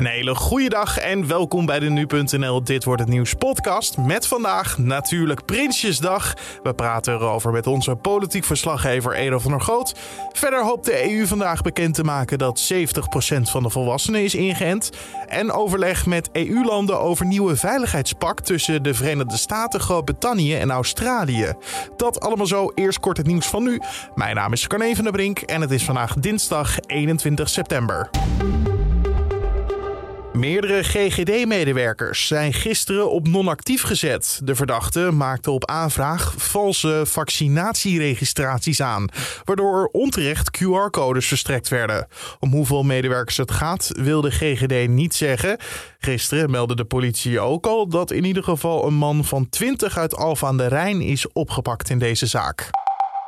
Een hele goede dag en welkom bij de Nu.nl Dit Wordt Het Nieuws podcast. Met vandaag natuurlijk Prinsjesdag. We praten erover met onze politiek verslaggever Edo van der Groot. Verder hoopt de EU vandaag bekend te maken dat 70% van de volwassenen is ingeënt. En overleg met EU-landen over nieuwe veiligheidspak tussen de Verenigde Staten, Groot-Brittannië en Australië. Dat allemaal zo. Eerst kort het nieuws van nu. Mijn naam is Carne van der Brink en het is vandaag dinsdag 21 september. Meerdere GGD-medewerkers zijn gisteren op non-actief gezet. De verdachte maakte op aanvraag valse vaccinatieregistraties aan, waardoor er onterecht QR-codes verstrekt werden. Om hoeveel medewerkers het gaat, wil de GGD niet zeggen. Gisteren meldde de politie ook al dat in ieder geval een man van 20 uit Alphen aan de Rijn is opgepakt in deze zaak.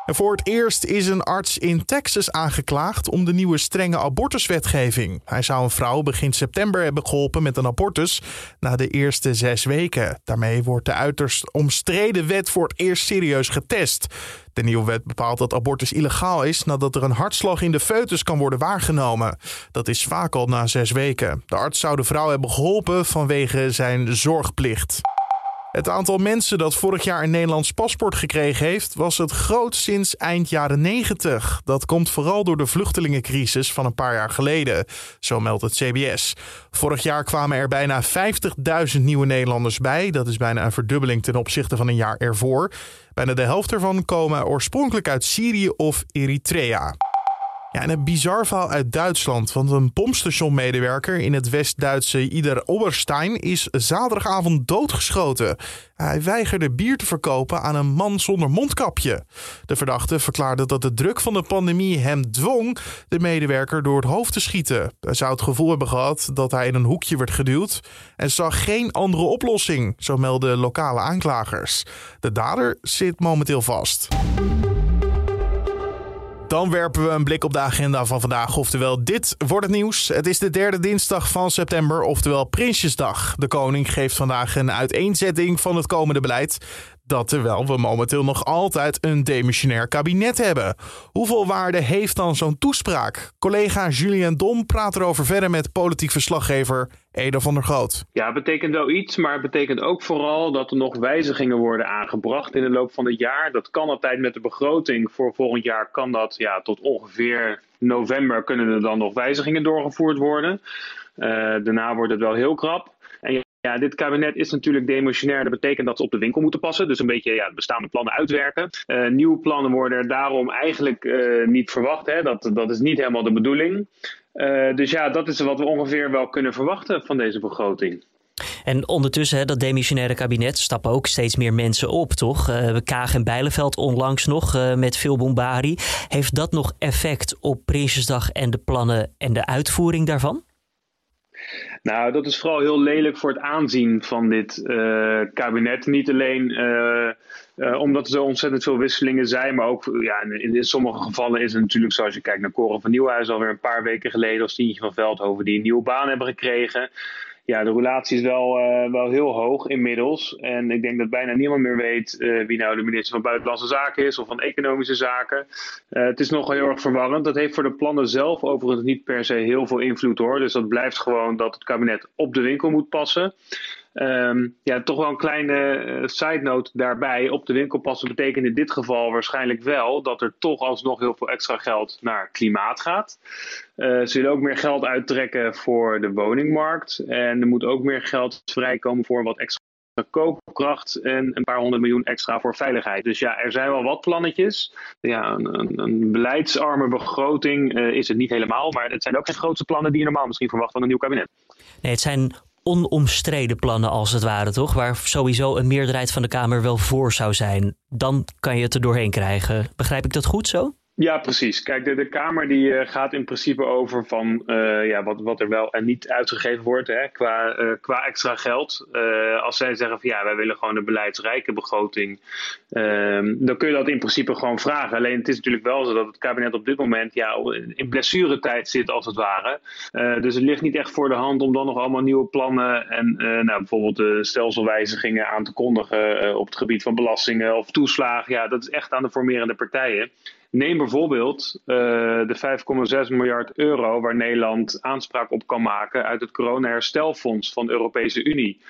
Voor het eerst is een arts in Texas aangeklaagd om de nieuwe strenge abortuswetgeving. Hij zou een vrouw begin september hebben geholpen met een abortus na de eerste zes weken. Daarmee wordt de uiterst omstreden wet voor het eerst serieus getest. De nieuwe wet bepaalt dat abortus illegaal is nadat er een hartslag in de foetus kan worden waargenomen. Dat is vaak al na zes weken. De arts zou de vrouw hebben geholpen vanwege zijn zorgplicht. Het aantal mensen dat vorig jaar een Nederlands paspoort gekregen heeft, was het grootst sinds eind jaren 90. Dat komt vooral door de vluchtelingencrisis van een paar jaar geleden, zo meldt het CBS. Vorig jaar kwamen er bijna 50.000 nieuwe Nederlanders bij. Dat is bijna een verdubbeling ten opzichte van een jaar ervoor. Bijna de helft ervan komen oorspronkelijk uit Syrië of Eritrea. Ja, en een bizar verhaal uit Duitsland. Want een pompstationmedewerker in het West-Duitse Ieder Oberstein is zaterdagavond doodgeschoten. Hij weigerde bier te verkopen aan een man zonder mondkapje. De verdachte verklaarde dat de druk van de pandemie hem dwong de medewerker door het hoofd te schieten. Hij zou het gevoel hebben gehad dat hij in een hoekje werd geduwd en zag geen andere oplossing, zo melden lokale aanklagers. De dader zit momenteel vast. Dan werpen we een blik op de agenda van vandaag. Oftewel, dit wordt het nieuws. Het is de derde dinsdag van september, oftewel Prinsjesdag. De koning geeft vandaag een uiteenzetting van het komende beleid. Dat terwijl we momenteel nog altijd een demissionair kabinet hebben. Hoeveel waarde heeft dan zo'n toespraak? Collega Julian Dom praat erover verder met politiek verslaggever Ede van der Groot. Ja, het betekent wel iets, maar het betekent ook vooral dat er nog wijzigingen worden aangebracht in de loop van het jaar. Dat kan altijd met de begroting voor volgend jaar, kan dat ja, tot ongeveer november kunnen er dan nog wijzigingen doorgevoerd worden. Uh, daarna wordt het wel heel krap. Ja, dit kabinet is natuurlijk demotionair. Dat betekent dat ze op de winkel moeten passen. Dus een beetje ja, bestaande plannen uitwerken. Uh, nieuwe plannen worden er daarom eigenlijk uh, niet verwacht. Hè. Dat, dat is niet helemaal de bedoeling. Uh, dus ja, dat is wat we ongeveer wel kunnen verwachten van deze begroting. En ondertussen, hè, dat demissionaire kabinet, stappen ook steeds meer mensen op, toch? Uh, Kaag en Bijleveld onlangs nog met veel bombari. Heeft dat nog effect op Prinsjesdag en de plannen en de uitvoering daarvan? Nou, dat is vooral heel lelijk voor het aanzien van dit uh, kabinet. Niet alleen uh, uh, omdat er zo ontzettend veel wisselingen zijn, maar ook ja, in, in, sommige gevallen is het natuurlijk, zoals je kijkt naar Koren van Nieuwhuis, alweer een paar weken geleden, of Stientje van Veldhoven, die een nieuwe baan hebben gekregen ja, de relatie is wel, uh, wel heel hoog inmiddels. En ik denk dat bijna niemand meer weet uh, wie nou de minister van Buitenlandse Zaken is of van Economische Zaken. Uh, het is nogal heel erg verwarrend. Dat heeft voor de plannen zelf overigens niet per se heel veel invloed hoor. Dus dat blijft gewoon dat het kabinet op de winkel moet passen. Um, ja, toch wel een kleine uh, side note daarbij. Op de winkel passen betekent in dit geval waarschijnlijk wel dat er toch alsnog heel veel extra geld naar klimaat gaat. Uh, ze willen ook meer geld uittrekken voor de woningmarkt. En er moet ook meer geld vrijkomen voor wat extra koopkracht en een paar honderd miljoen extra voor veiligheid. Dus ja, er zijn wel wat plannetjes. Ja, een, een, beleidsarme begroting uh, is het niet helemaal, maar het zijn ook geen grootste plannen die je normaal misschien verwacht van een nieuw kabinet. Nee, het zijn onomstreden plannen als het ware, toch? Waar sowieso een meerderheid van de Kamer wel voor zou zijn. Dan kan je het er doorheen krijgen. Begrijp ik dat goed zo? Ja, precies. Kijk, de, de Kamer die uh, gaat in principe over van uh, ja, wat, wat er wel en niet uitgegeven wordt hè, qua, uh, qua extra geld. als zij zeggen van ja, wij willen gewoon een beleidsrijke begroting, ehm, dan kun je dat in principe gewoon vragen. Alleen het is natuurlijk wel zo dat het kabinet op dit moment ja, in blessuretijd zit als het ware. dus het ligt niet echt voor de hand om dan nog allemaal nieuwe plannen en nou, bijvoorbeeld stelselwijzigingen aan te kondigen op het gebied van belastingen of toeslagen. Ja, dat is echt aan de formerende partijen. Neem bijvoorbeeld de 5,6 miljard euro waar Nederland aanspraak op kan maken uit het corona-herstelfonds van de Europese Unie.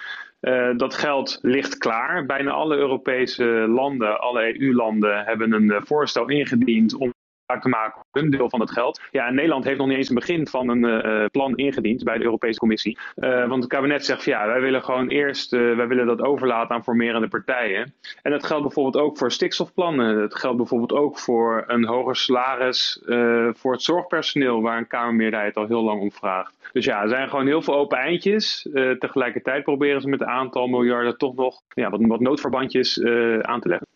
dat geld ligt klaar. Bijna alle Europese landen, alle EU-landen, hebben een voorstel ingediend om te maken hun deel van het geld. Ja, Nederland heeft nog niet eens een begin van een uh, plan ingediend bij de Europese Commissie. Uh, want het kabinet zegt van ja, wij willen gewoon eerst, wij willen dat overlaten aan formerende partijen. En dat geldt bijvoorbeeld ook voor stikstofplannen. Het geldt bijvoorbeeld ook voor een hoger salaris voor het zorgpersoneel, waar een Kamermeerderheid al heel lang om vraagt. Dus ja, er zijn gewoon heel veel open eindjes. tegelijkertijd proberen ze met een aantal miljarden toch nog ja, wat, wat noodverbandjes aan te leggen.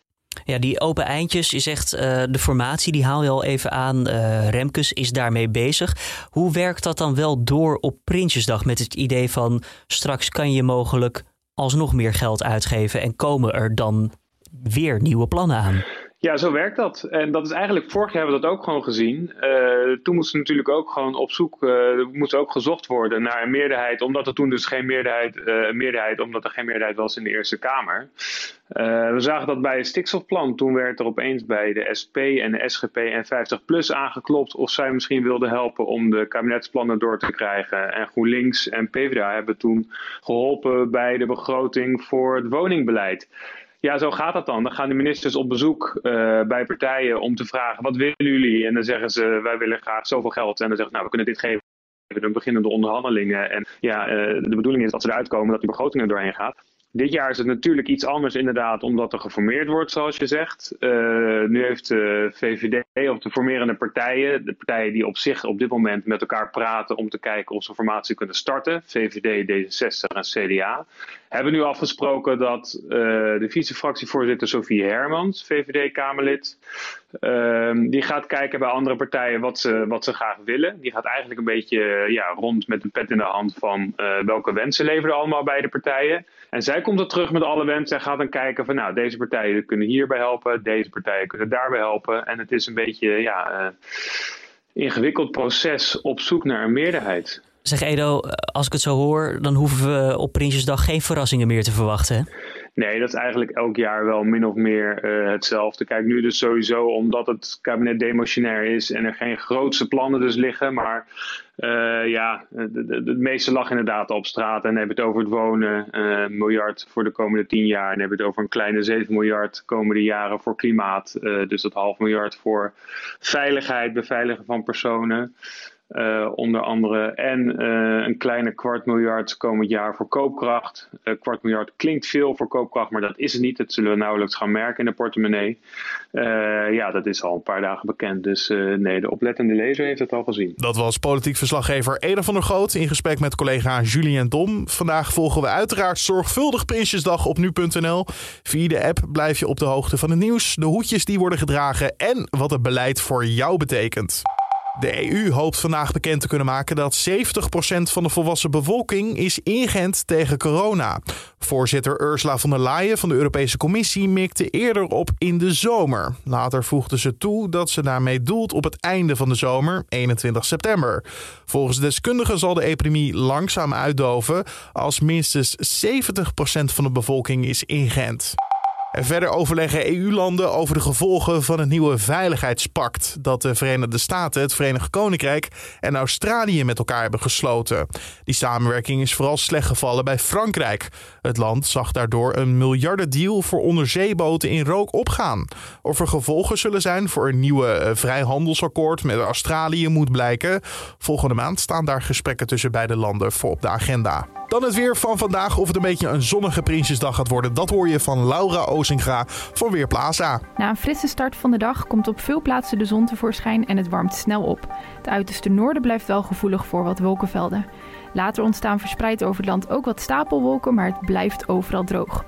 Ja, die open eindjes, je zegt uh, de formatie, die haal je al even aan. Uh, Remkes is daarmee bezig. Hoe werkt dat dan wel door op Prinsjesdag met het idee van straks kan je mogelijk alsnog meer geld uitgeven en komen er dan weer nieuwe plannen aan? Ja, zo werkt dat. En dat is eigenlijk, vorig jaar hebben we dat ook gewoon gezien. Uh, toen moesten natuurlijk ook gewoon op zoek, uh, moest ook gezocht worden naar een meerderheid, omdat er toen dus geen meerderheid, uh, meerderheid omdat er geen meerderheid was in de Eerste Kamer. we zagen dat bij het stikstofplan. Toen werd er opeens bij de SP en de SGP en 50PLUS aangeklopt of zij misschien wilden helpen om de kabinetsplannen door te krijgen. En GroenLinks en PvdA hebben toen geholpen bij de begroting voor het woningbeleid. Ja, zo gaat dat dan. Dan gaan de ministers op bezoek uh, bij partijen om te vragen: wat willen jullie? En dan zeggen ze: wij willen graag zoveel geld. En dan zeggen ze: nou, we kunnen dit geven. Dan beginnen de onderhandelingen. En ja, uh, de bedoeling is dat ze eruit komen dat die begroting er doorheen gaat. Dit jaar is het natuurlijk iets anders inderdaad, omdat er geformeerd wordt, zoals je zegt. Uh, nu heeft de VVD of de formerende partijen, de partijen die op zich op dit moment met elkaar praten om te kijken of ze formatie kunnen starten, VVD, D66 en CDA, hebben nu afgesproken dat uh, de vicefractievoorzitter Sofie Hermans, VVD-Kamerlid, uh, die gaat kijken bij andere partijen wat ze, wat ze graag willen. Die gaat eigenlijk een beetje ja, rond met een pet in de hand van welke wensen leveren allemaal bij de partijen. En zij komt er terug met alle wensen en gaat dan kijken van nou, deze partijen kunnen hierbij helpen, deze partijen kunnen daarbij helpen. En het is een beetje ja, ingewikkeld proces op zoek naar een meerderheid. Zeg Edo, als ik het zo hoor, dan hoeven we op Prinsjesdag geen verrassingen meer te verwachten. Nee, dat is eigenlijk elk jaar wel min of meer uh, hetzelfde. Kijk, nu dus sowieso omdat het kabinet demotionair is en er geen grootste plannen dus liggen. Maar uh, ja, het meeste lag inderdaad op straat. En hebben het over het wonen, uh, miljard voor de komende tien jaar. En hebben het over een kleine 7 miljard komende jaren voor klimaat. dus dat half miljard voor veiligheid, beveiligen van personen. Uh, onder andere. En uh, een kleine kwart miljard komend jaar voor koopkracht. Uh, kwart miljard klinkt veel voor koopkracht, maar dat is het niet. Dat zullen we nauwelijks gaan merken in de portemonnee. ja, dat is al een paar dagen bekend. Dus nee, de oplettende lezer heeft het al gezien. Dat was politiek verslaggever Eda van der Groot in gesprek met collega Julien Dom. Vandaag volgen we uiteraard zorgvuldig Prinsjesdag op nu.nl. Via de app blijf je op de hoogte van het nieuws, de hoedjes die worden gedragen en wat het beleid voor jou betekent. De EU hoopt vandaag bekend te kunnen maken dat 70% van de volwassen bevolking is ingeënt tegen corona. Voorzitter Ursula von der Leyen van de Europese Commissie mikte eerder op in de zomer. Later voegde ze toe dat ze daarmee doelt op het einde van de zomer, 21 september. Volgens deskundigen zal de epidemie langzaam uitdoven als minstens 70% van de bevolking is ingeënt. En verder overleggen EU-landen over de gevolgen van het nieuwe veiligheidspact dat de Verenigde Staten, het Verenigd Koninkrijk en Australië met elkaar hebben gesloten. Die samenwerking is vooral slecht gevallen bij Frankrijk. Het land zag daardoor een miljardendeal voor onderzeeboten in rook opgaan. Of er gevolgen zullen zijn voor een nieuwe eh, vrijhandelsakkoord met Australië moet blijken. Volgende maand staan daar gesprekken tussen beide landen voor op de agenda. Dan het weer van vandaag. Of het een beetje een zonnige Prinsjesdag gaat worden, dat hoor je van Laura Ozinga van Weerplaza. Na een frisse start van de dag komt op veel plaatsen de zon tevoorschijn en het warmt snel op. Het uiterste noorden blijft wel gevoelig voor wat wolkenvelden. Later ontstaan verspreid over het land ook wat stapelwolken, maar het blijft overal droog.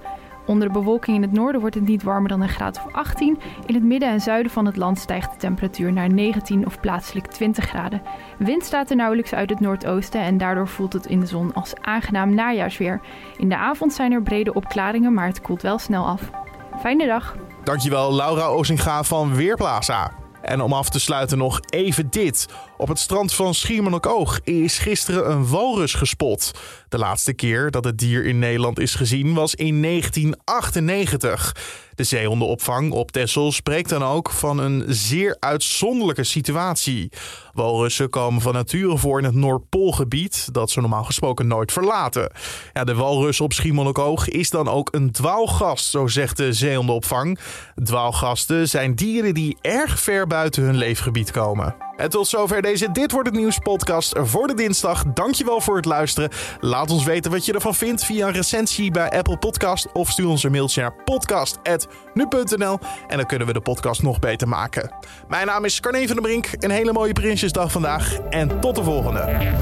Onder de bewolking in het noorden wordt het niet warmer dan een graad of 18. In het midden en zuiden van het land stijgt de temperatuur naar 19 of plaatselijk 20 graden. Wind staat er nauwelijks uit het noordoosten en daardoor voelt het in de zon als aangenaam najaarsweer. In de avond zijn er brede opklaringen, maar het koelt wel snel af. Fijne dag. Dankjewel Laura Ozinga van Weerplaza. En om af te sluiten nog even dit. Op het strand van Schiermonnikoog is gisteren een walrus gespot. De laatste keer dat het dier in Nederland is gezien was in 1998. De zeehondenopvang op Texel spreekt dan ook van een zeer uitzonderlijke situatie. Walrussen komen van nature voor in het Noordpoolgebied, dat ze normaal gesproken nooit verlaten. Ja, de walrus op Schiermonnikoog is dan ook een dwaalgast, zo zegt de zeehondenopvang. Dwaalgasten zijn dieren die erg ver buiten hun leefgebied komen. En tot zover deze Dit Wordt Het Nieuws podcast voor de dinsdag. Dankjewel voor het luisteren. Laat ons weten wat je ervan vindt via een recensie bij Apple Podcast of stuur ons een mailtje naar podcast.nu.nl en dan kunnen we de podcast nog beter maken. Mijn naam is Carne van der Brink. Een hele mooie Prinsjesdag vandaag en tot de volgende.